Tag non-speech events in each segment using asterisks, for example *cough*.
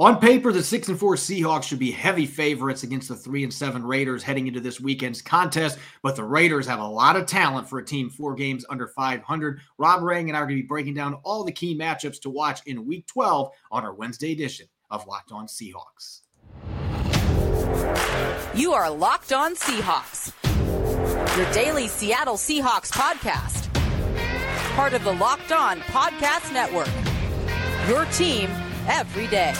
On paper, the six and four Seahawks should be heavy favorites against the three and seven Raiders heading into this weekend's contest. But the Raiders have a lot of talent for a team four games under 500. Rob Rang and I are going to be breaking down all the key matchups to watch in Week 12 on our Wednesday edition of Locked On Seahawks. You are Locked On Seahawks, your daily Seattle Seahawks podcast, part of the Locked On Podcast Network. Your team every day.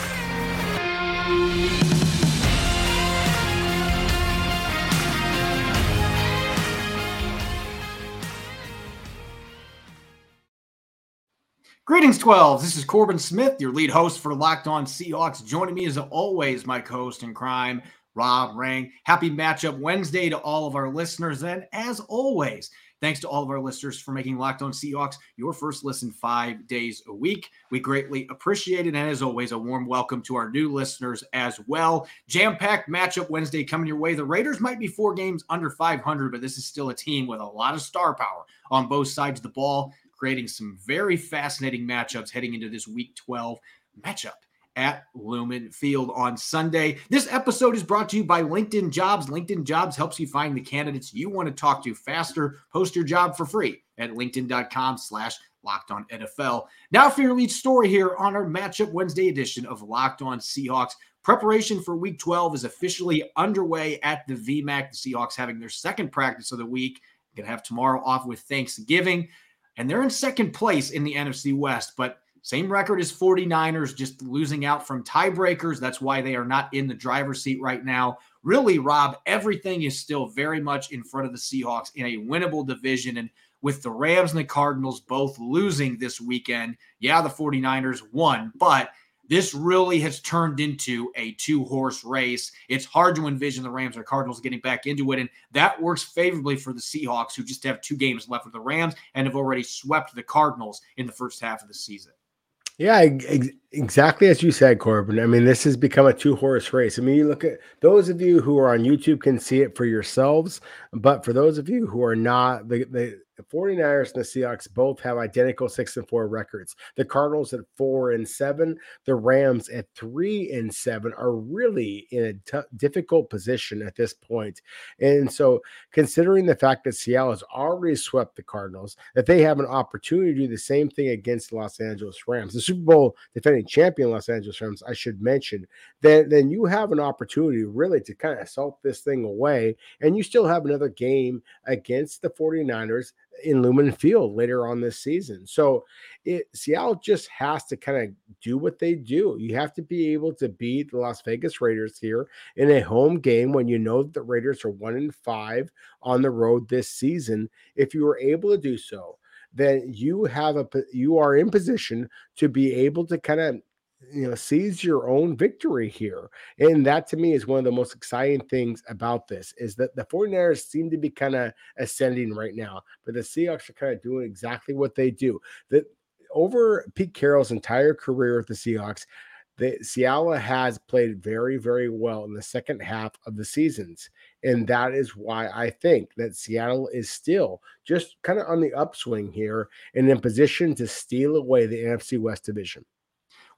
Greetings, 12. This is Corbin Smith, your lead host for Locked On Seahawks. Joining me as always, my co host in crime, Rob Rang. Happy Matchup Wednesday to all of our listeners. And as always, Thanks to all of our listeners for making Locked On Seahawks your first listen five days a week. We greatly appreciate it. And as always, a warm welcome to our new listeners as well. Jam packed matchup Wednesday coming your way. The Raiders might be four games under 500, but this is still a team with a lot of star power on both sides of the ball, creating some very fascinating matchups heading into this week 12 matchup at Lumen Field on Sunday. This episode is brought to you by LinkedIn Jobs. LinkedIn Jobs helps you find the candidates you want to talk to faster. Post your job for free at linkedin.com slash locked on NFL. Now for your lead story here on our Matchup Wednesday edition of Locked On Seahawks. Preparation for week 12 is officially underway at the VMAC. The Seahawks having their second practice of the week. Going to have tomorrow off with Thanksgiving. And they're in second place in the NFC West, but same record as 49ers, just losing out from tiebreakers. That's why they are not in the driver's seat right now. Really, Rob, everything is still very much in front of the Seahawks in a winnable division. And with the Rams and the Cardinals both losing this weekend, yeah, the 49ers won, but this really has turned into a two horse race. It's hard to envision the Rams or Cardinals getting back into it. And that works favorably for the Seahawks, who just have two games left with the Rams and have already swept the Cardinals in the first half of the season. Yeah, ex- exactly as you said, Corbin. I mean, this has become a two horse race. I mean, you look at those of you who are on YouTube can see it for yourselves, but for those of you who are not, the, the the 49ers and the Seahawks both have identical six and four records. The Cardinals at four and seven, the Rams at three and seven are really in a t- difficult position at this point. And so, considering the fact that Seattle has already swept the Cardinals, that they have an opportunity to do the same thing against the Los Angeles Rams, the Super Bowl defending champion Los Angeles Rams, I should mention, then, then you have an opportunity really to kind of salt this thing away. And you still have another game against the 49ers in Lumen Field later on this season. So it Seattle just has to kind of do what they do. You have to be able to beat the Las Vegas Raiders here in a home game when you know the Raiders are one in five on the road this season. If you were able to do so, then you have a you are in position to be able to kind of you know seize your own victory here. And that to me is one of the most exciting things about this is that the 49ers seem to be kind of ascending right now but the Seahawks are kind of doing exactly what they do. That over Pete Carroll's entire career with the Seahawks the Seattle has played very very well in the second half of the seasons and that is why I think that Seattle is still just kind of on the upswing here and in position to steal away the NFC West division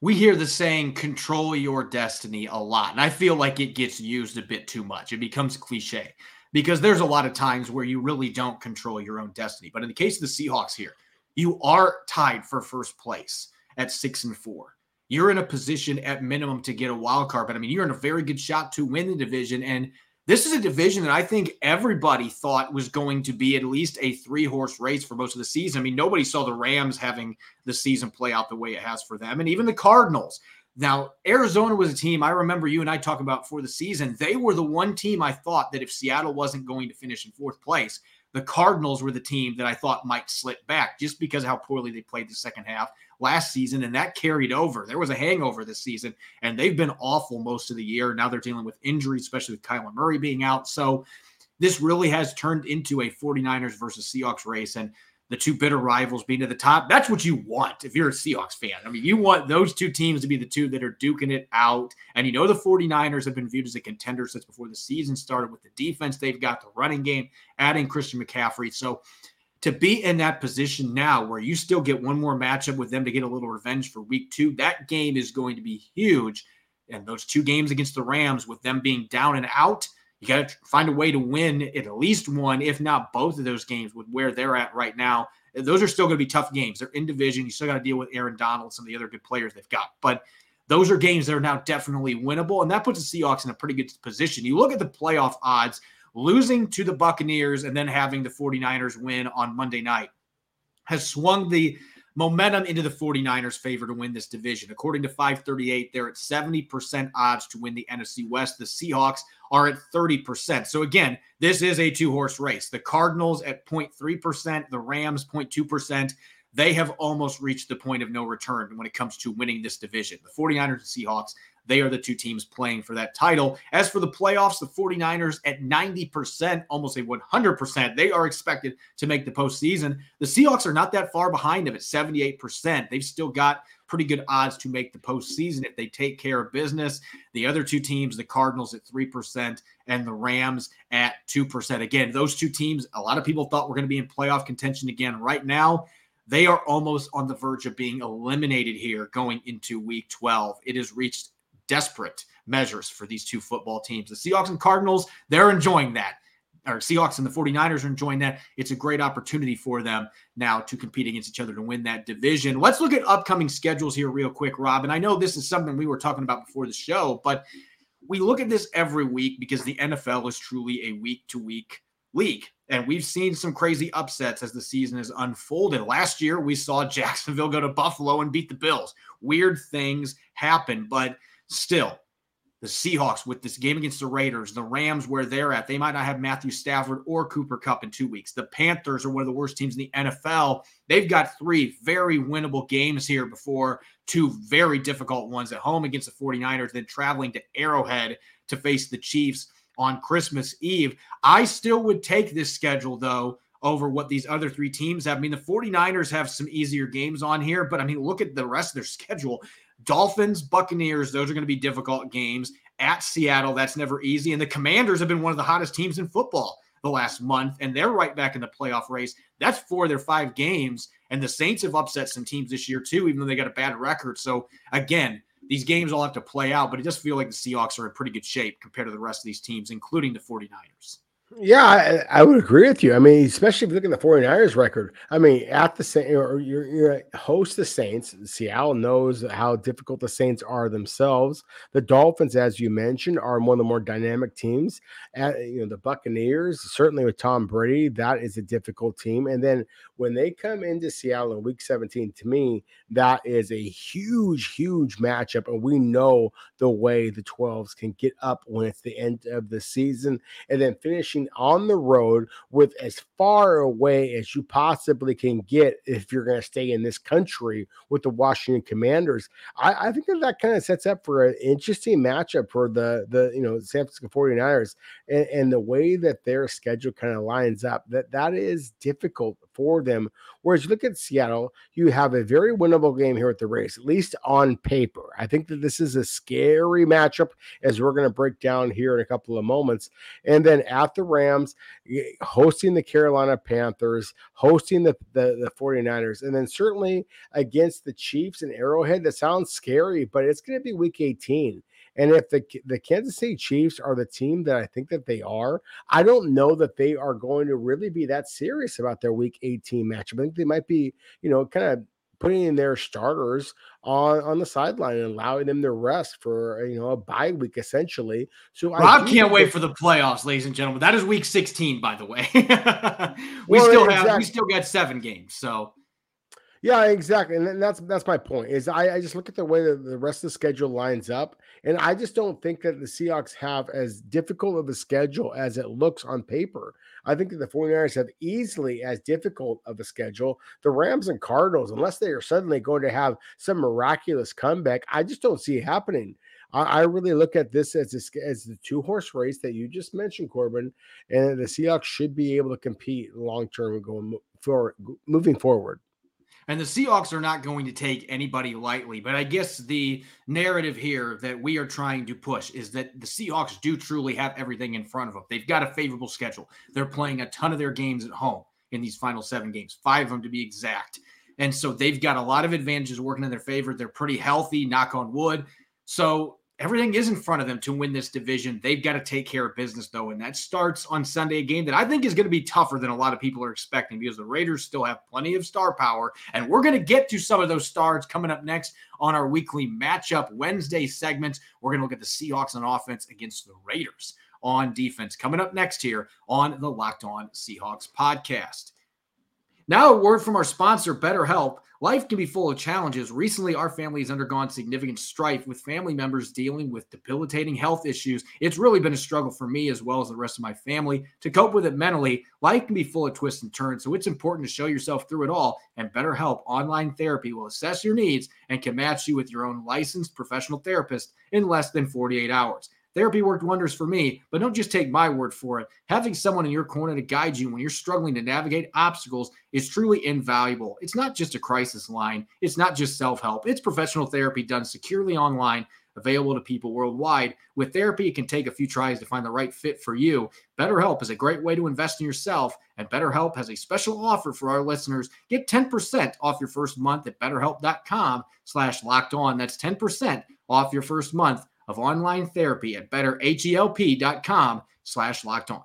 we hear the saying control your destiny a lot. And I feel like it gets used a bit too much. It becomes cliche because there's a lot of times where you really don't control your own destiny. But in the case of the Seahawks here, you are tied for first place at six and four. You're in a position at minimum to get a wild card, but I mean, you're in a very good shot to win the division. And this is a division that I think everybody thought was going to be at least a three horse race for most of the season. I mean, nobody saw the Rams having the season play out the way it has for them, and even the Cardinals. Now, Arizona was a team I remember you and I talking about for the season. They were the one team I thought that if Seattle wasn't going to finish in fourth place, the Cardinals were the team that I thought might slip back just because of how poorly they played the second half last season, and that carried over. There was a hangover this season, and they've been awful most of the year. Now they're dealing with injuries, especially with Kyler Murray being out. So this really has turned into a 49ers versus Seahawks race. And the two bitter rivals being at the top. That's what you want if you're a Seahawks fan. I mean, you want those two teams to be the two that are duking it out. And you know, the 49ers have been viewed as a contender since before the season started with the defense they've got, the running game, adding Christian McCaffrey. So to be in that position now where you still get one more matchup with them to get a little revenge for week two, that game is going to be huge. And those two games against the Rams, with them being down and out, you got to find a way to win at least one, if not both of those games, with where they're at right now. Those are still going to be tough games. They're in division. You still got to deal with Aaron Donald, some of the other good players they've got. But those are games that are now definitely winnable. And that puts the Seahawks in a pretty good position. You look at the playoff odds, losing to the Buccaneers and then having the 49ers win on Monday night has swung the momentum into the 49ers' favor to win this division. According to 538, they're at 70% odds to win the NFC West. The Seahawks are at 30%. So again, this is a two-horse race. The Cardinals at 0.3%, the Rams 0.2%. They have almost reached the point of no return when it comes to winning this division. The 49ers and Seahawks they are the two teams playing for that title. As for the playoffs, the 49ers at 90%, almost a 100%, they are expected to make the postseason. The Seahawks are not that far behind them at 78%. They've still got pretty good odds to make the postseason if they take care of business. The other two teams, the Cardinals at 3% and the Rams at 2%. Again, those two teams, a lot of people thought were going to be in playoff contention again. Right now, they are almost on the verge of being eliminated here going into week 12. It has reached desperate measures for these two football teams. The Seahawks and Cardinals, they're enjoying that. Or Seahawks and the 49ers are enjoying that. It's a great opportunity for them now to compete against each other to win that division. Let's look at upcoming schedules here, real quick, Rob. And I know this is something we were talking about before the show, but we look at this every week because the NFL is truly a week to week league. And we've seen some crazy upsets as the season has unfolded. Last year, we saw *laughs* Jacksonville go to Buffalo and beat the Bills. Weird things happen, but Still, the Seahawks with this game against the Raiders, the Rams where they're at, they might not have Matthew Stafford or Cooper Kupp in two weeks. The Panthers are one of the worst teams in the NFL. They've got three very winnable games here before two very difficult ones at home against the 49ers, then traveling to Arrowhead to face the Chiefs on Christmas Eve. I still would take this schedule, though, over what these other three teams have. I mean, the 49ers have some easier games on here, but I mean, look at the rest of their schedule. Dolphins, Buccaneers, those are going to be difficult games. At Seattle, that's never easy. And the Commanders have been one of the hottest teams in football the last month, and they're right back in the playoff race. That's four of their five games. And the Saints have upset some teams this year, too, even though they got a bad record. So, again, these games all have to play out, but it just feels like the Seahawks are in pretty good shape compared to the rest of these teams, including the 49ers. Yeah, I, I, would agree with you. I mean, especially if you look at the 49ers record. I mean, at the Saints, or you're, you're host the Saints. Seattle knows how difficult the Saints are themselves. The Dolphins, as you mentioned, are one of the more dynamic teams. At, you know, the Buccaneers, certainly with Tom Brady, that is a difficult team. And then when they come into Seattle in Week 17, to me, that is a huge, huge matchup, and we know the way the 12s can get up when it's the end of the season, and then finishing on the road with as far away as you possibly can get if you're going to stay in this country with the Washington Commanders. I, I think that that kind of sets up for an interesting matchup for the the you know San Francisco 49ers and, and the way that their schedule kind of lines up that that is difficult for them. Whereas you look at Seattle, you have a very winnable game here at the race, at least on paper. I think that this is a scary matchup as we're going to break down here in a couple of moments. And then at the Rams, hosting the Carolina Panthers, hosting the, the, the 49ers, and then certainly against the Chiefs and Arrowhead. That sounds scary, but it's going to be week 18. And if the the Kansas City Chiefs are the team that I think that they are, I don't know that they are going to really be that serious about their Week 18 matchup. I think they might be, you know, kind of putting in their starters on on the sideline and allowing them to rest for you know a bye week essentially. So Rob can't wait for the playoffs, ladies and gentlemen. That is week 16, by the way. *laughs* we well, still have we still got seven games, so yeah, exactly, and that's that's my point. Is I, I just look at the way that the rest of the schedule lines up, and I just don't think that the Seahawks have as difficult of a schedule as it looks on paper. I think that the 49ers have easily as difficult of a schedule. The Rams and Cardinals, unless they are suddenly going to have some miraculous comeback, I just don't see it happening. I, really look at this as as the two horse race that you just mentioned, Corbin, and the Seahawks should be able to compete long term going forward, moving forward. And the Seahawks are not going to take anybody lightly. But I guess the narrative here that we are trying to push is that the Seahawks do truly have everything in front of them. They've got a favorable schedule. They're playing a ton of their games at home in these final seven games, five of them to be exact. And so they've got a lot of advantages working in their favor. They're pretty healthy, knock on wood. So Everything is in front of them to win this division. They've got to take care of business, though. And that starts on Sunday, a game that I think is going to be tougher than a lot of people are expecting because the Raiders still have plenty of star power. And we're going to get to some of those stars coming up next on our weekly matchup Wednesday segments. We're going to look at the Seahawks on offense against the Raiders on defense coming up next here on the Locked On Seahawks podcast. Now, a word from our sponsor, BetterHelp. Life can be full of challenges. Recently, our family has undergone significant strife with family members dealing with debilitating health issues. It's really been a struggle for me as well as the rest of my family to cope with it mentally. Life can be full of twists and turns, so it's important to show yourself through it all. And BetterHelp Online Therapy will assess your needs and can match you with your own licensed professional therapist in less than 48 hours. Therapy worked wonders for me, but don't just take my word for it. Having someone in your corner to guide you when you're struggling to navigate obstacles is truly invaluable. It's not just a crisis line, it's not just self help, it's professional therapy done securely online. Available to people worldwide. With therapy, it can take a few tries to find the right fit for you. BetterHelp is a great way to invest in yourself, and BetterHelp has a special offer for our listeners. Get 10% off your first month at betterhelp.com slash locked on. That's 10% off your first month of online therapy at betterhelp.com slash locked on.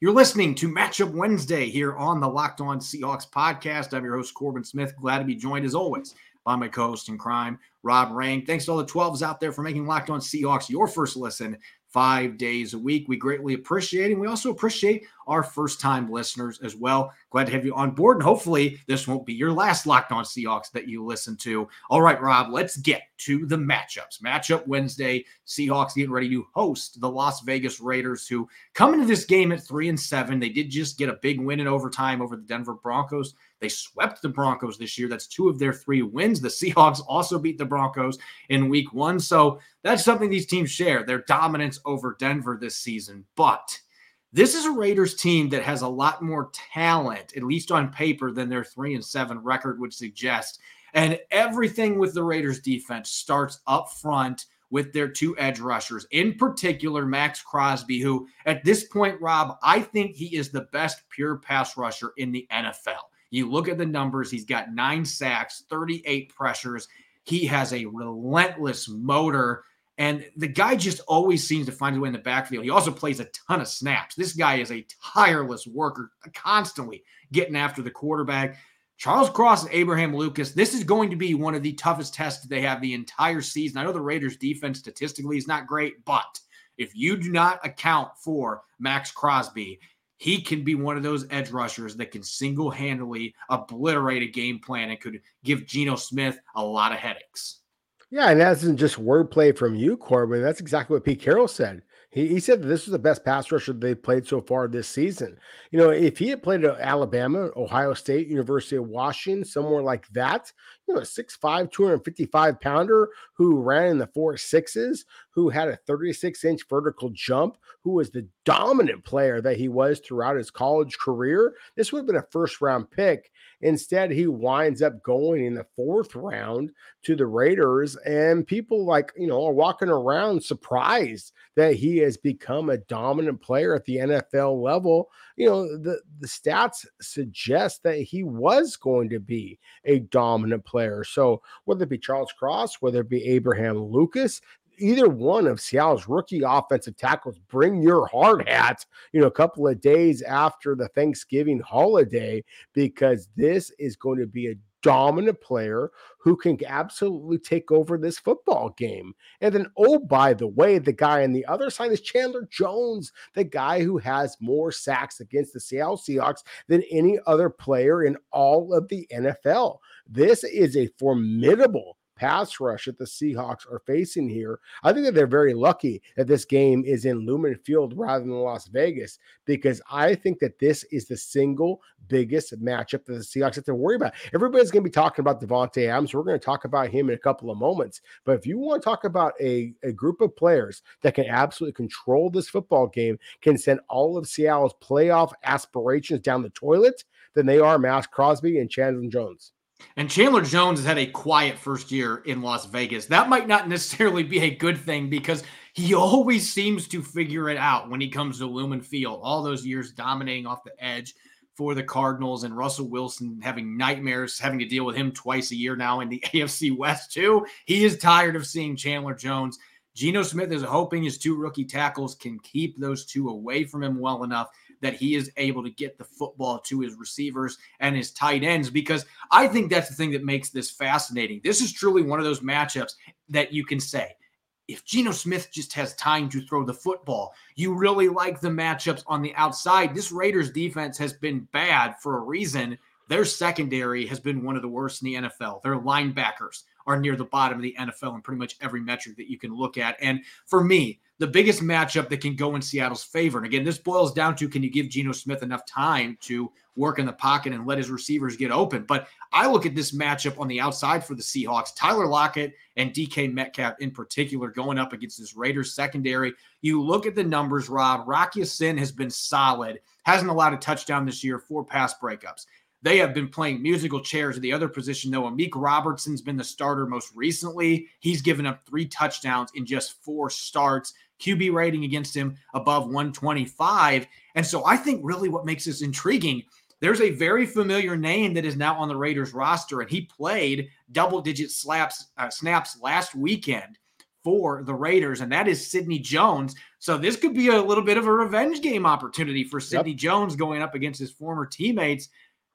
You're listening to Matchup Wednesday here on the Locked On Seahawks podcast. I'm your host, Corbin Smith. Glad to be joined as always by my co-host in crime, Rob Rang. Thanks to all the 12s out there for making Locked On Seahawks your first listen five days a week. We greatly appreciate it. And we also appreciate our first time listeners as well. Glad to have you on board. And hopefully, this won't be your last Locked On Seahawks that you listen to. All right, Rob, let's get to the matchups. Matchup Wednesday Seahawks getting ready to host the Las Vegas Raiders, who come into this game at three and seven. They did just get a big win in overtime over the Denver Broncos. They swept the Broncos this year. That's two of their three wins. The Seahawks also beat the Broncos in week one. So that's something these teams share their dominance over Denver this season. But this is a Raiders team that has a lot more talent, at least on paper, than their three and seven record would suggest. And everything with the Raiders defense starts up front with their two edge rushers, in particular, Maxx Crosby, who at this point, Rob, I think he is the best pure pass rusher in the NFL. You look at the numbers, he's got nine sacks, 38 pressures. He has a relentless motor. And the guy just always seems to find a way in the backfield. He also plays a ton of snaps. This guy is a tireless worker, constantly getting after the quarterback. Charles Cross and Abraham Lucas, this is going to be one of the toughest tests they have the entire season. I know the Raiders defense statistically is not great, but if you do not account for Maxx Crosby he can be one of those edge rushers that can single handedly obliterate a game plan and could give Geno Smith a lot of headaches. Yeah, and that isn't just wordplay from you, Corbin. That's exactly what Pete Carroll said. He, he said that this was the best pass rusher they've played so far this season. You know, if he had played at Alabama, Ohio State, University of Washington, somewhere like that, you know, a 6'5, 255 pounder who ran in the four sixes, who had a 36 inch vertical jump, who was the dominant player that he was throughout his college career, this would have been a first round pick. Instead, he winds up going in the fourth round to the Raiders, and people like, you know, are walking around surprised that he has become a dominant player at the NFL level. You know, the, the stats suggest that he was going to be a dominant player. So whether it be Charles Cross, whether it be Abraham Lucas, either one of Seattle's rookie offensive tackles bring your hard hat, you know, a couple of days after the Thanksgiving holiday, because this is going to be a dominant player who can absolutely take over this football game. And then, oh, by the way, the guy on the other side is Chandler Jones, the guy who has more sacks against the Seattle Seahawks than any other player in all of the NFL. This is a formidable pass rush that the Seahawks are facing here. I think that they're very lucky that this game is in Lumen Field rather than Las Vegas because I think that this is the single biggest matchup that the Seahawks have to worry about. Everybody's going to be talking about Davante Adams. We're going to talk about him in a couple of moments. But if you want to talk about a, a group of players that can absolutely control this football game, can send all of Seattle's playoff aspirations down the toilet, then they are Maxx Crosby and Chandler Jones. And Chandler Jones has had a quiet first year in Las Vegas. That might not necessarily be a good thing because he always seems to figure it out when he comes to Lumen Field. All those years dominating off the edge for the Cardinals and Russell Wilson having nightmares, having to deal with him twice a year now in the *laughs* AFC West, too. He is tired of seeing Chandler Jones Geno Smith is hoping his two rookie tackles can keep those two away from him well enough that he is able to get the football to his receivers and his tight ends because I think that's the thing that makes this fascinating. This is truly one of those matchups that you can say, if Geno Smith just has time to throw the football, you really like the matchups on the outside. This Raiders defense has been bad for a reason. Their secondary has been one of the worst in the NFL. Their linebackers are near the bottom of the NFL in pretty much every metric that you can look at. And for me, the biggest matchup that can go in Seattle's favor. And again, this boils down to can you give Geno Smith enough time to work in the pocket and let his receivers get open? But I look at this matchup on the outside for the Seahawks. Tyler Lockett and DK Metcalf in particular going up against this Raiders secondary. You look at the numbers, Rob. Rock Ya-Sin has been solid, hasn't allowed a touchdown this year, four pass breakups. They have been playing musical chairs at the other position, though. Amik Robertson's been the starter most recently. He's given up three touchdowns in just four starts. QB rating against him above 125. And so I think really what makes this intriguing, there's a very familiar name that is now on the Raiders roster, and he played double digit slaps, uh, snaps last weekend for the Raiders, and that is Sidney Jones. So this could be a little bit of a revenge game opportunity for Sidney yep. Jones going up against his former teammates,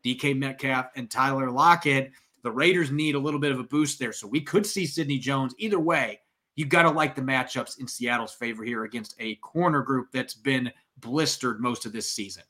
DK Metcalf and Tyler Lockett. The Raiders need a little bit of a boost there. So we could see Sidney Jones either way you got to like the matchups in Seattle's favor here against a corner group that's been blistered most of this season.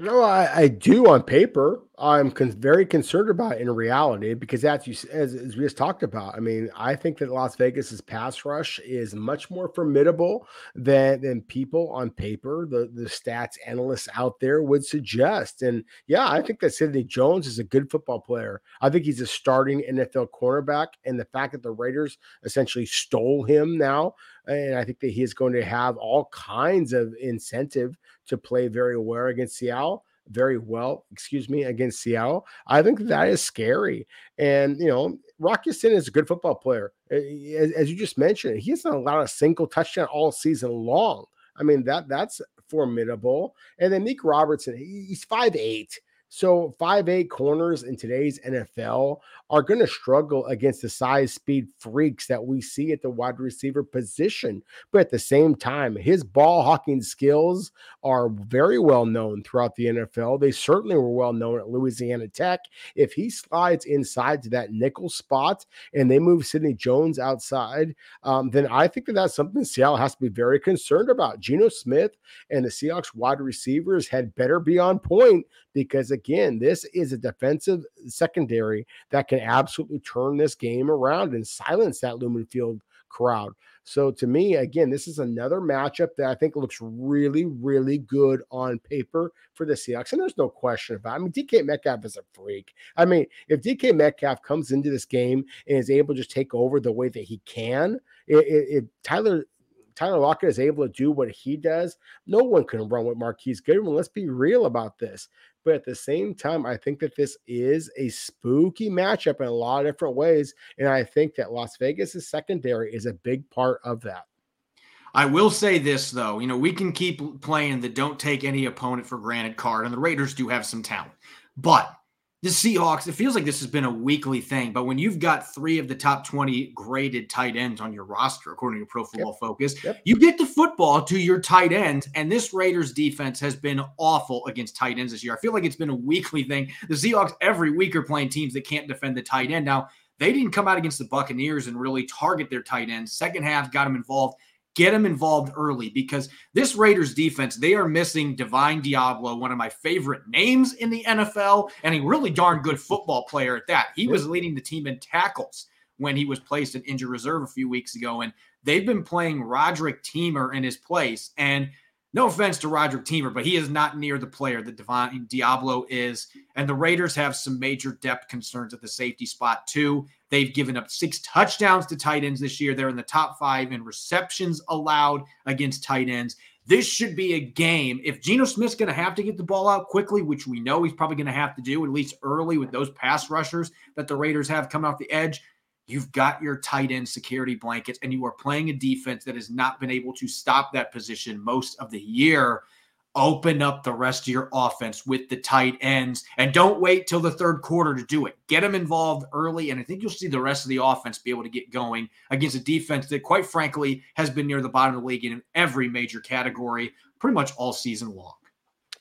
No, I, I do on paper. I'm con- very concerned about in reality because that's you as, as, we just talked about. I mean, I think that Las Vegas's pass rush is much more formidable than than people on paper, the the stats analysts out there would suggest. And yeah, I think that Sidney Jones is a good football player. I think he's a starting NFL cornerback, and the fact that the Raiders essentially stole him now, and I think that he is going to have all kinds of incentive to play very well against Seattle very well, excuse me, against Seattle. I think that is scary. And, you know, Rock is a good football player. As, as you just mentioned, he hasn't allowed a single touchdown all season long. I mean, that that's formidable. And then Nick Robertson, he's five eight. So five eight corners in today's NFL are going to struggle against the size speed freaks that we see at the wide receiver position. But at the same time, his ball hawking skills are very well known throughout the NFL. They certainly were well known at Louisiana Tech. If he slides inside to that nickel spot and they move Sidney Jones outside, um, then I think that that's something Seattle has to be very concerned about. Geno Smith and the Seahawks wide receivers had better be on point because again, this is a defensive secondary that can absolutely turn this game around and silence that Lumen Field crowd. So to me, again, this is another matchup that I think looks really, really good on paper for the Seahawks. And there's no question about it. I mean, DK Metcalf is a freak. I mean, if DK Metcalf comes into this game and is able to just take over the way that he can, if Tyler Tyler Lockett is able to do what he does, no one can run with Marquise Goodwin. Let's be real about this. But at the same time, I think that this is a spooky matchup in a lot of different ways. And I think that Las Vegas' secondary is a big part of that. I will say this though, you know, we can keep playing the don't take any opponent for granted card, and the Raiders do have some talent. But the Seahawks, it feels like this has been a weekly thing, but when you've got three of the top 20 graded tight ends on your roster, according to Pro Football yep. Focus, yep. you get the football to your tight ends. And this Raiders defense has been awful against tight ends this year. I feel like it's been a weekly thing. The Seahawks every week are playing teams that can't defend the tight end. Now, they didn't come out against the Buccaneers and really target their tight ends. Second half got them involved get him involved early because this Raiders defense, they are missing Divine Deablo, one of my favorite names in the NFL, and a really darn good football player at that. He was leading the team in tackles when he was placed in injured reserve a few weeks ago. And they've been playing Roderick Teamer in his place. And no offense to Roderick Teamer, but he is not near the player that Divine Deablo is. And the Raiders have some major depth concerns at the safety spot, too. They've given up six touchdowns to tight ends this year. They're in the top five in receptions allowed against tight ends. This should be a game. If Geno Smith's going to have to get the ball out quickly, which we know he's probably going to have to do, at least early with those pass rushers that the Raiders have coming off the edge, You've got your tight end security blankets, and you are playing a defense that has not been able to stop that position most of the year. open up the rest of your offense with the tight ends and don't wait till the third quarter to do it. Get them involved early, and I think you'll see the rest of the offense be able to get going against a defense that, quite frankly, has been near the bottom of the league in every major category pretty much all season long.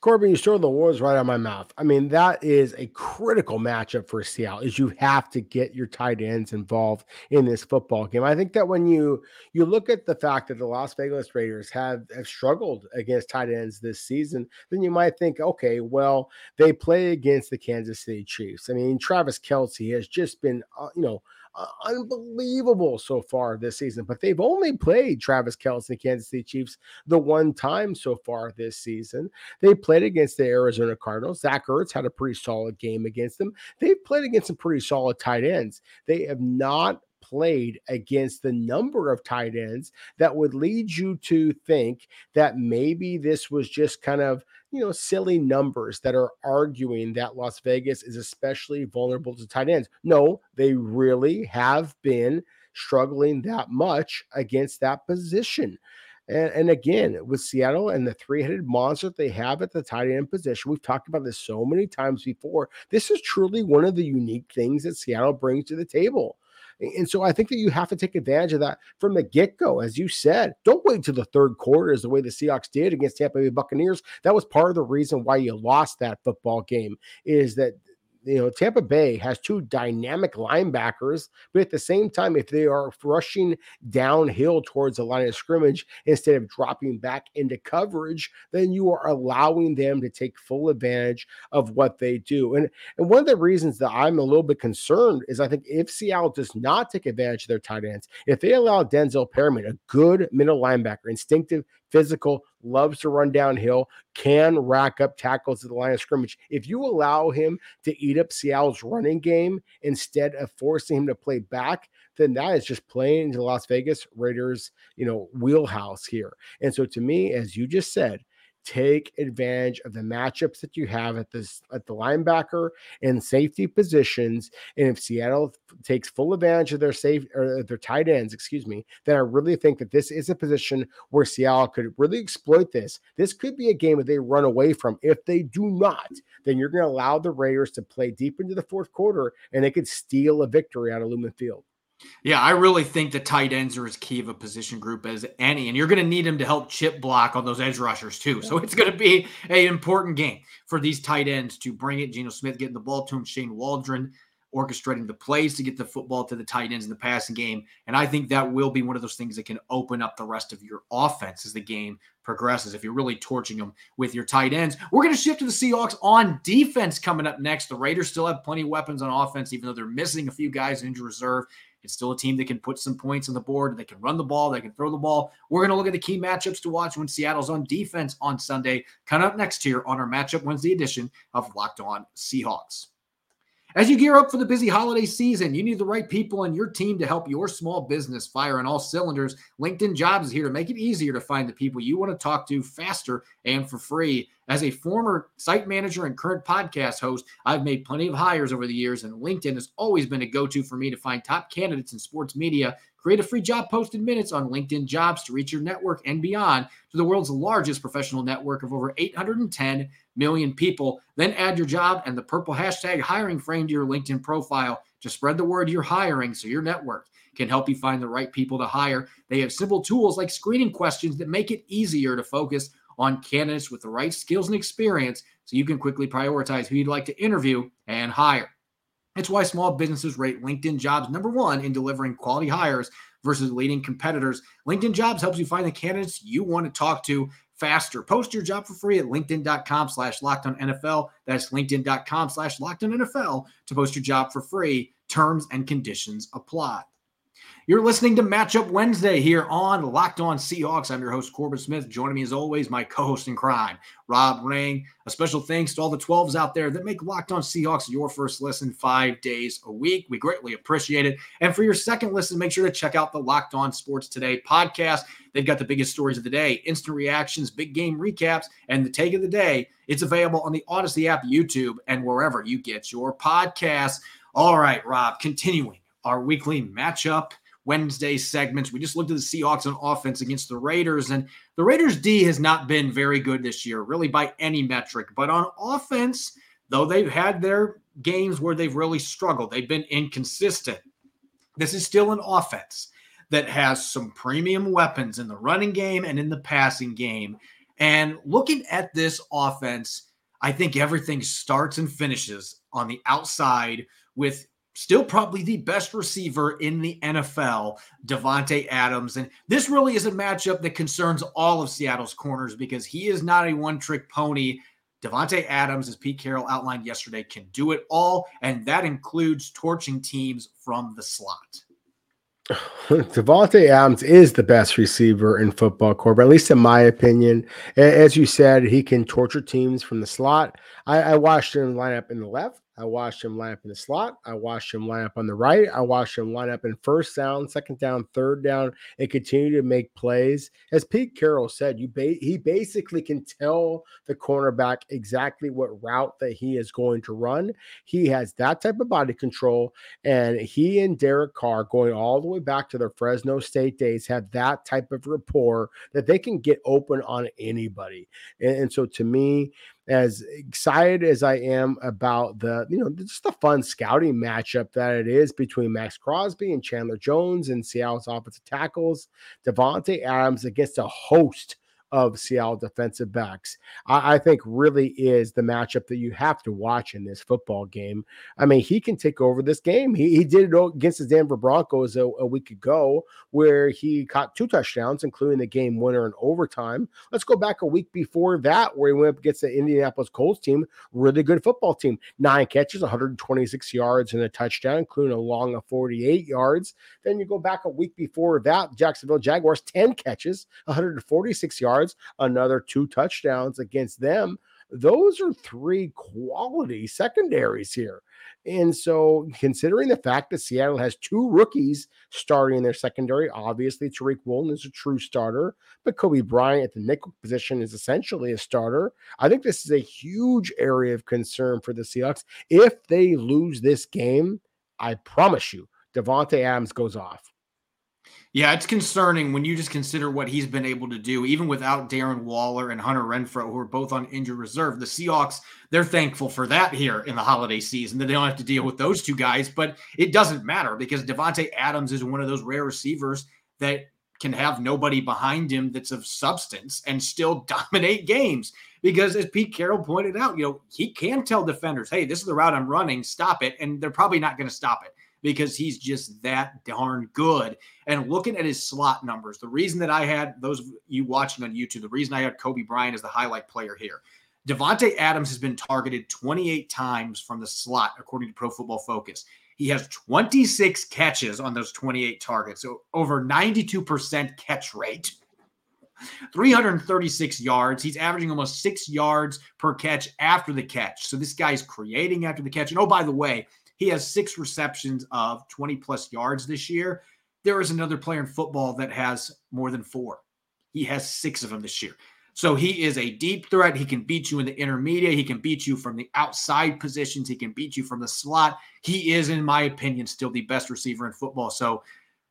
Corbin, you stole the words right out of my mouth. I mean, that is a critical matchup for Seattle. Is you have to get your tight ends involved in this football game. I think that when you you look at the fact that the Las Vegas Raiders have, have struggled against tight ends this season, then you might think, okay, well, they play against the Kansas City Chiefs. I mean, Travis Kelce has just been, uh, you know uh, unbelievable so far this season. But they've only played Travis Kelce and Kansas City Chiefs the one time so far this season. They played against the Arizona Cardinals. Zach Ertz had a pretty solid game against them. They've played against some pretty solid tight ends. They have not played against the number of tight ends that would lead you to think that maybe this was just kind of you know, silly numbers that are arguing that Las Vegas is especially vulnerable to tight ends. No, they really have been struggling that much against that position. And, and, again, with Seattle and the three headed monster they have at the tight end position, we've talked about this so many times before. This is truly one of the unique things that Seattle brings to the table. And so I think that you have to take advantage of that from the get go. As you said, don't wait to the third quarter as the way the Seahawks did against Tampa Bay Buccaneers. That was part of the reason why you lost that football game, is that you know, Tampa Bay has two dynamic linebackers, but at the same time, if they are rushing downhill towards the line of scrimmage instead of dropping back into coverage, then you are allowing them to take full advantage of what they do. And and one of the reasons that I'm a little bit concerned is I think if Seattle does not take advantage of their tight ends, if they allow Denzel Perryman, a good middle linebacker, instinctive, physical, loves to run downhill, can rack up tackles at the line of scrimmage. If you allow him to eat up Seattle's running game instead of forcing him to play back, then that is just playing into Las Vegas Raiders, you know, wheelhouse here. And so to me, as you just said, take advantage of the matchups that you have at this at the linebacker and safety positions. And if Seattle takes full advantage of their safe or their tight ends, excuse me, then I really think that this is a position where Seattle could really exploit this. This could be a game that they run away from. If they do not, then you're going to allow the Raiders to play deep into the fourth quarter and they could steal a victory out of Lumen Field. Yeah, I really think the tight ends are as key of a position group as any, and you're going to need them to help chip block on those edge rushers too. So it's going to be an important game for these tight ends to bring it. Geno Smith getting the ball to him, Shane Waldron orchestrating the plays to get the football to the tight ends in the passing game, and I think that will be one of those things that can open up the rest of your offense as the game progresses. If you're really torching them with your tight ends, we're going to shift to the Seahawks on defense coming up next. The Raiders still have plenty of weapons on offense, even though they're missing a few guys in injury reserve. It's still a team that can put some points on the board. They can run the ball. They can throw the ball. We're going to look at the key matchups to watch when Seattle's on defense on Sunday. Coming up next here on our Matchup Wednesday edition of Locked On Seahawks. As you gear up for the busy holiday season, you need the right people on your team to help your small business fire on all cylinders. LinkedIn Jobs is here to make it easier to find the people you want to talk to faster and for free. As a former site manager and current podcast host, I've made plenty of hires over the years, and LinkedIn has always been a go to for me to find top candidates in sports media. Create a free job post in minutes on LinkedIn Jobs to reach your network and beyond to the world's largest professional network of over 810 million people. Then add your job and the purple hashtag hiring frame to your LinkedIn profile to spread the word you're hiring so your network can help you find the right people to hire. They have simple tools like screening questions that make it easier to focus on candidates with the right skills and experience so you can quickly prioritize who you'd like to interview and hire. It's why small businesses rate LinkedIn jobs number one in delivering quality hires versus leading competitors. LinkedIn jobs helps you find the candidates you want to talk to faster. Post your job for free at LinkedIn.com slash locked on NFL. That's LinkedIn.com slash locked on NFL to post your job for free. Terms and conditions apply. You're listening to Matchup Wednesday here on Locked On Seahawks. I'm your host, Corbin Smith. Joining me as always, my co host in crime, Rob Rang. A special thanks to all the 12s out there that make Locked On Seahawks your first listen five days a week. We greatly appreciate it. And for your second listen, make sure to check out the Locked On Sports Today podcast. They've got the biggest stories of the day, instant reactions, big game recaps, and the take of the day. It's available on the Audacy app, YouTube, and wherever you get your podcasts. All right, Rob, continuing our weekly matchup Wednesday segments. We just looked at the Seahawks on offense against the Raiders, and the Raiders D has not been very good this year, really by any metric. But on offense, though they've had their games where they've really struggled, they've been inconsistent. This is still an offense that has some premium weapons in the running game and in the passing game. And looking at this offense, I think everything starts and finishes on the outside with still probably the best receiver in the NFL, Davante Adams. And this really is a matchup that concerns all of Seattle's corners because he is not a one-trick pony. Davante Adams, as Pete Carroll outlined yesterday, can do it all, and that includes torching teams from the slot. *sighs* Davante Adams is the best receiver in football, Corb, at least in my opinion. As you said, he can torture teams from the slot. I, I watched him line up in the left. I watched him line up in the slot. I watched him line up on the right. I watched him line up in first down, second down, third down, and continue to make plays. As Pete Carroll said, you ba- he basically can tell the cornerback exactly what route that he is going to run. He has that type of body control, and he and Derek Carr, going all the way back to their Fresno State days, have that type of rapport that they can get open on anybody. and, and so, to me, as excited as I am about the, you know, just the fun scouting matchup that it is between Maxx Crosby and Chandler Jones and Seattle's offensive tackles, Davante Adams against a host of Seattle defensive backs. I, I, think really is the matchup that you have to watch in this football game. I mean, he can take over this game. He, he did it against the Denver Broncos a, a week ago, where he caught two touchdowns, including the game winner in overtime. Let's go back a week before that, where he went up against the Indianapolis Colts team, really good football team. Nine catches, 126 yards, and a touchdown, including a long of 48 yards. Then you go back a week before that, Jacksonville Jaguars, 10 catches, 146 yards yards, another two touchdowns against them. Those are three quality secondaries here. And so, considering the fact that Seattle has two rookies starting in their secondary, obviously Tariq Woolen is a true starter, but Coby Bryant at the nickel position is essentially a starter. I think this is a huge area of concern for the Seahawks. If they lose this game, I promise you, Davante Adams goes off. Yeah, it's concerning when you just consider what he's been able to do, even without Darren Waller and Hunter Renfrow, who are both on injured reserve. The Seahawks, they're thankful for that here in the holiday season that they don't have to deal with those two guys. But it doesn't matter because Davante Adams is one of those rare receivers that can have nobody behind him that's of substance and still *laughs* dominate games. Because as Pete Carroll pointed out, you know, he can tell defenders, hey, this is the route I'm running, stop it. And they're probably not going to stop it because he's just that darn good. And looking at his slot numbers, the reason that I had those of you watching on YouTube, the reason I had Coby Bryant as the highlight player here. Davante Adams has been targeted 28 times from the slot, according to Pro Football Focus. He has 26 catches on those 28 targets, so over 92% catch rate. 336 yards. He's averaging almost six yards per catch after the catch. So this guy's creating after the catch. And oh, by the way, he has six receptions of 20 plus yards this year. There is another player in football that has more than four. He has six of them this year. So he is a deep threat. He can beat you in the intermediate. He can beat you from the outside positions. He can beat you from the slot. He is, in my opinion, still the best receiver in football. So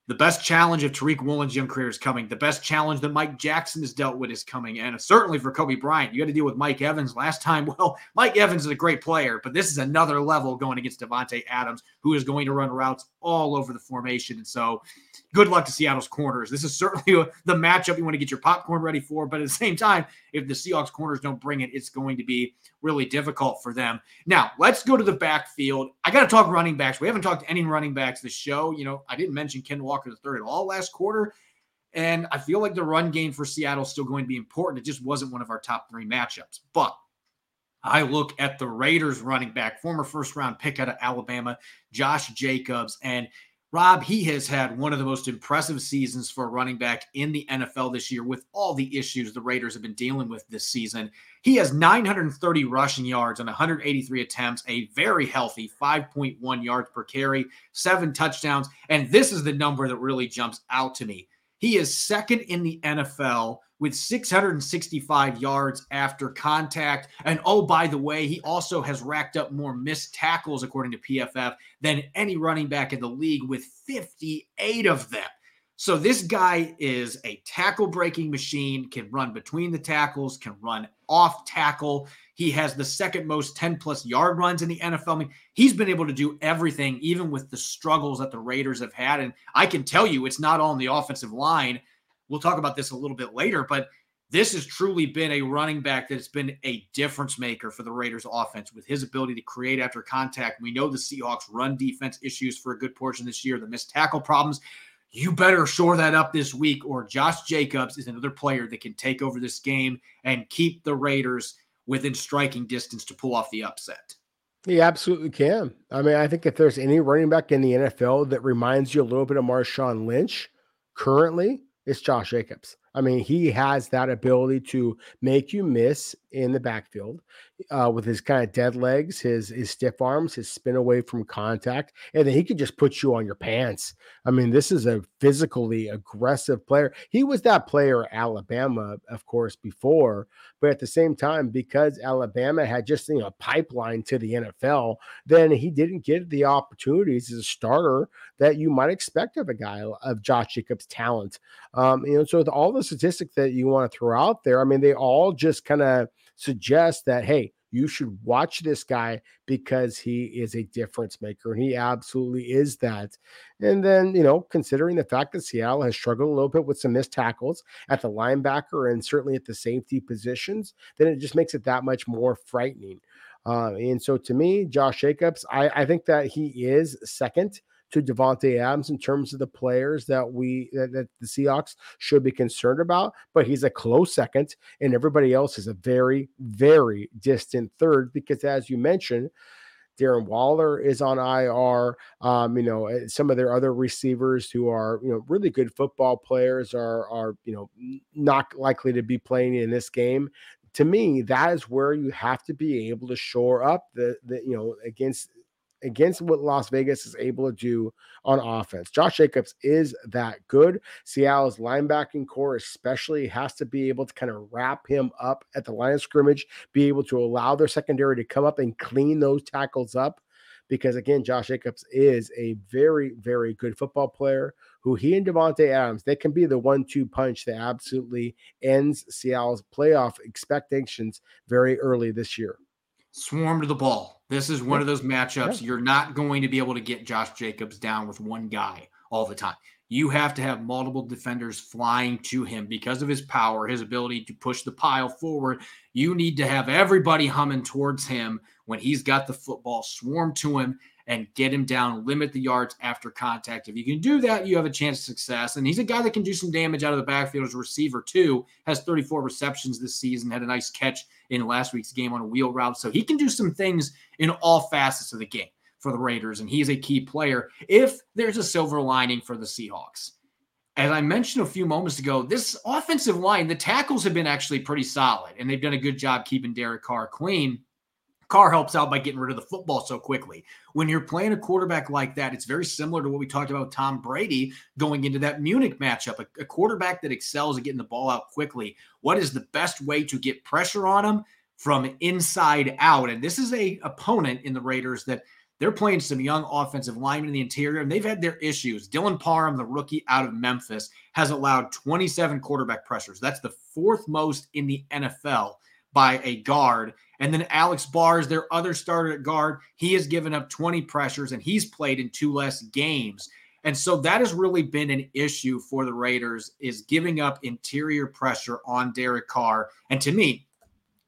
the best challenge of Tariq Woolen's young career is coming. The best challenge that Mike Jackson has dealt with is coming. And certainly for Coby Bryant, you got to deal with Mike Evans last time. *laughs* Well, Mike Evans is a great player, but this is another level going against Davante Adams, who is going to run routes all over the formation. And so good luck to Seattle's corners. This is certainly *laughs* the matchup you want to get your popcorn ready for. But at the same time, if the Seahawks corners don't bring it, it's going to be really difficult for them. Now, let's go to the backfield. I got to talk running backs. We haven't talked to any running backs this show. You know, I didn't mention Ken Walker the third at all last quarter. And I feel like the run game for Seattle is still going to be important. It just wasn't one of our top three matchups. But I look at the Raiders running back, former first round pick out of Alabama, Josh Jacobs, and Rob, he has had one of the most impressive seasons for a running back in the NFL this year with all the issues the Raiders have been dealing with this season. He has 930 rushing yards on 183 attempts, a very healthy 5.1 yards per carry, seven touchdowns. And this is the number that really jumps out to me. He is second in the NFL with 665 yards after contact. And oh, by the way, he also has racked up more missed tackles, according to PFF, than any running back in the league with 58 of them. So this guy is a tackle breaking machine, can run between the tackles, can run off tackle. He has the second most 10 plus yard runs in the NFL. I mean, he's been able to do everything, even with the struggles that the Raiders have had. And I can tell you, it's not all on the offensive line. We'll talk about this a little bit later, but this has truly been a running back that's been a difference maker for the Raiders offense with his ability to create after contact. We know the Seahawks run defense issues for a good portion this year, the missed tackle problems you better shore that up this week, or Josh Jacobs is another player that can take over this game and keep the Raiders within striking distance to pull off the upset. He absolutely can. I mean, I think if there's any running back in the NFL that reminds you a little bit of Marshawn Lynch currently, it's Josh Jacobs. I mean, he has that ability to make you miss in the backfield uh, with his kind of dead legs, his his stiff arms, his spin away from contact, and then he could just put you on your pants. I mean, this is a physically aggressive player. He was that player Alabama, of course, before, but at the same time, because Alabama had just you know a pipeline to the NFL, then he didn't get the opportunities as a starter that you might expect of a guy of Josh Jacobs' talent. Um, you know, so with all the statistics that you want to throw out there, I mean, they all just kind of suggest that, hey, you should watch this guy because he is a difference maker. And he absolutely is that. And then, you know, considering the fact that Seattle has struggled a little bit with some missed tackles at the linebacker and certainly at the safety positions, then it just makes it that much more frightening. Uh, and so to me, Josh Jacobs, I, I think that he is second to Davante Adams in terms of the players that we that, that, the Seahawks should be concerned about, but he's a close second, and everybody else is a very, very distant third because, as you mentioned. Darren Waller is on IR. Um, you know, eh, some of their other receivers who are, you know, really good football players are are, you know, not likely to be playing in this game to me, that is where you have to be able to shore up the, the you know, against against what Las Vegas is able to do on offense. Josh Jacobs is that good. Seattle's linebacking corps, especially, has to be able to kind of wrap him up at the line of scrimmage, be able to allow their secondary to come up and clean those tackles up. Because again, Josh Jacobs is a very, very good football player who he and Davante Adams, they can be the one two punch that absolutely ends Seattle's playoff expectations very early this year. Swarm to the ball this is one of those matchups you're not going to be able to get Josh Jacobs down with one guy all the time. You have to have multiple defenders flying to him because of his power, his ability to push the pile forward. You need to have everybody humming towards him when he's got the football, swarm to him, and get him down, limit the yards after contact. If you can do that, you have a chance of success. And he's a guy that can do some damage out of the backfield as a receiver, too. Has 34 receptions this season, had a nice catch in last week's game on a wheel route. So he can do some things in all facets of the game for the Raiders. And he's a key player if there's a silver lining for the Seahawks. As I mentioned a few moments ago, this offensive line, the tackles have been actually pretty solid, and they've done a good job keeping Derek Carr clean. Carr helps out by getting rid of the football so quickly. When you're playing a quarterback like that, it's very similar to what we talked about Tom Brady going into that Munich matchup. A, a, quarterback that excels at getting the ball out quickly. What is the best way to get pressure on him from inside out? And this is a opponent in the Raiders that they're playing some young offensive linemen in the interior, and they've had their issues. Dylan Parham, the rookie out of Memphis, has allowed 27 quarterback pressures. That's the fourth most in the NFL by a guard. And then Alex Bars, their other starter at guard, he has given up 20 pressures and he's played in two less games. And so that has really been an issue for the Raiders is giving up interior pressure on Derek Carr. And to me,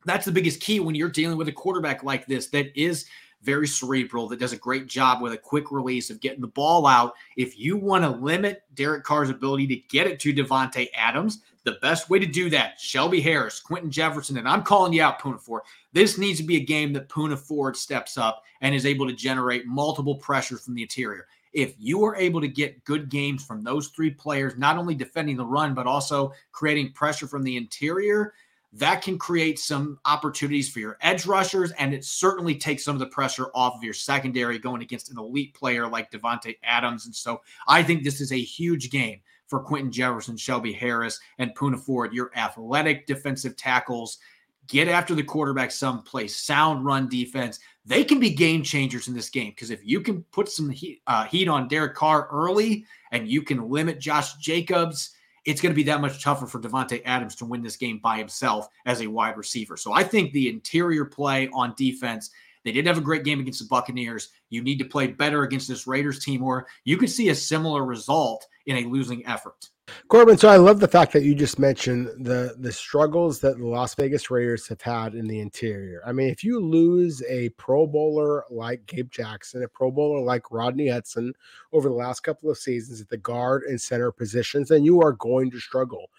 that's the biggest key when you're dealing with a quarterback like this that is very cerebral, that does a great job with a quick release of getting the ball out. If you want to limit Derek Carr's ability to get it to Davante Adams, the best way to do that, Shelby Harris, Quinton Jefferson, and I'm calling you out, Poona Ford. This needs to be a game that Poona Ford steps up and is able to generate multiple pressures from the interior. If you are able to get good games from those three players, not only defending the run, but also creating pressure from the interior, that can create some opportunities for your edge rushers, and it certainly takes some of the pressure off of your secondary going against an elite player like Davante Adams. And so I think this is a huge game for Quinton Jefferson, Shelby Harris, and Poona Ford. Your athletic defensive tackles get after the quarterback someplace, sound run defense. They can be game changers in this game because if you can put some heat, uh, heat on Derek Carr early and you can limit Josh Jacobs, it's going to be that much tougher for Davante Adams to win this game by himself as a wide receiver. So I think the interior play on defense they did have a great game against the Buccaneers. You need to play better against this Raiders team, or you could see a similar result in a losing effort. Corbin, so I love the fact that you just mentioned the the struggles that the Las Vegas Raiders have had in the interior. I mean, if you lose a Pro Bowler like Gabe Jackson, a Pro Bowler like Rodney Hudson over the last couple of seasons at the guard and center positions, then you are going to struggle.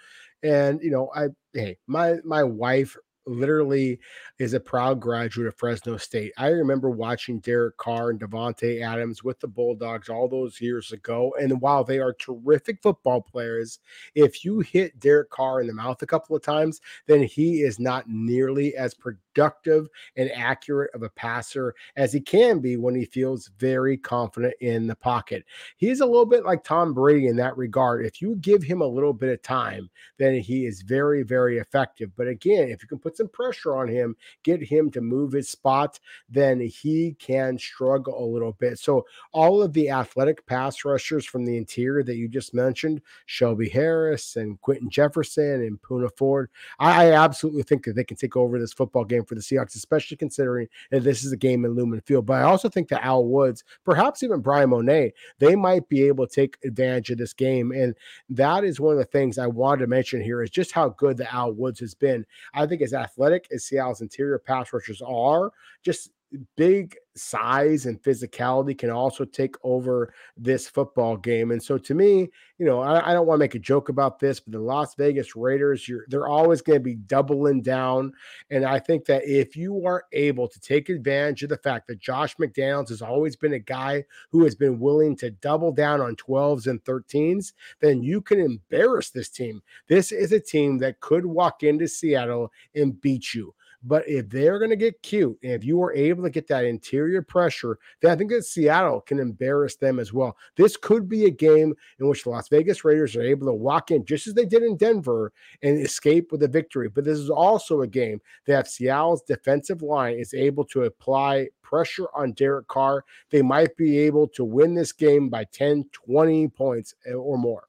And you know, I hey, my my wife literally is a proud graduate of Fresno State. I remember watching Derek Carr and Davante Adams with the Bulldogs all those years ago. And while they are terrific football players, if you hit Derek Carr in the mouth a couple of times, then he is not nearly as productive and accurate of a passer as he can be when he feels very confident in the pocket. He's a little bit like Tom Brady in that regard. If you give him a little bit of time, then he is very, very effective. But again, if you can put some pressure on him, get him to move his spot, then he can struggle a little bit. So, all of the athletic pass rushers from the interior that you just mentioned, Shelby Harris and Quinton Jefferson and Poona Ford, I absolutely think that they can take over this football game for the Seahawks, especially considering that this is a game in Lumen Field. But I also think that Al Woods, perhaps even Bryan Mone, they might be able to take advantage of this game. And that is one of the things I wanted to mention here is just how good the Al Woods has been. I think as athletic as Seattle's interior pass rushers are, just big size and physicality can also take over this football game. And so to me, you know, I, I don't want to make a joke about this, but the Las Vegas Raiders, they're always going to be doubling down. And I think that if you are able to take advantage of the fact that Josh McDaniels has always been a guy who has been willing to double down on 12s and 13s, then you can embarrass this team. This is a team that could walk into Seattle and beat you. But if they're going to get cute, and if you are able to get that interior pressure, then I think that Seattle can embarrass them as well. This could be a game in which the Las Vegas Raiders are able to walk in just as they did in Denver and escape with a victory. But this is also a game that Seattle's defensive line is able to apply pressure on Derek Carr, they might be able to win this game by 10, 20 points eh, or more.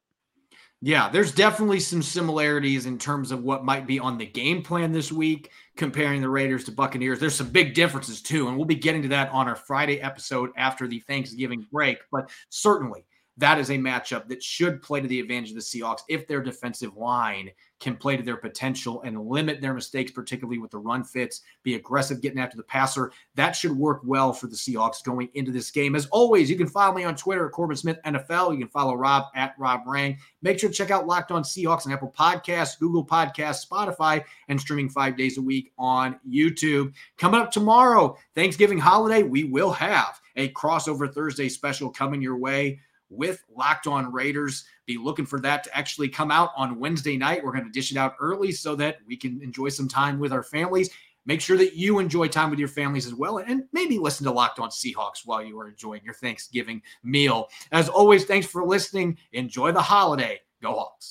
Yeah, there's definitely some similarities in terms of what might be on the game plan this week, comparing the Raiders to Buccaneers. There's some big differences too, and we'll be getting to that on our Friday episode after the Thanksgiving break. But certainly, that is a matchup that should play to the advantage of the Seahawks if their defensive line can play to their potential and limit their mistakes, particularly with the run fits, be aggressive getting after the passer. That should work well for the Seahawks going into this game. As always, you can follow me on Twitter at Corbin Smith NFL. You can follow Rob at Rob Rang. Make sure to check out Locked On Seahawks on Apple Podcasts, Google Podcasts, Spotify, and streaming five days a week on YouTube. Coming up tomorrow, Thanksgiving holiday, we will have a crossover Thursday special coming your way with Locked On Raiders. Be looking for that to actually come out on Wednesday night. We're going to dish it out early so that we can enjoy some time with our families. Make sure that you enjoy time with your families as well, and maybe listen to Locked On Seahawks while you are enjoying your Thanksgiving meal. As always, thanks for listening. Enjoy the holiday. Go Hawks.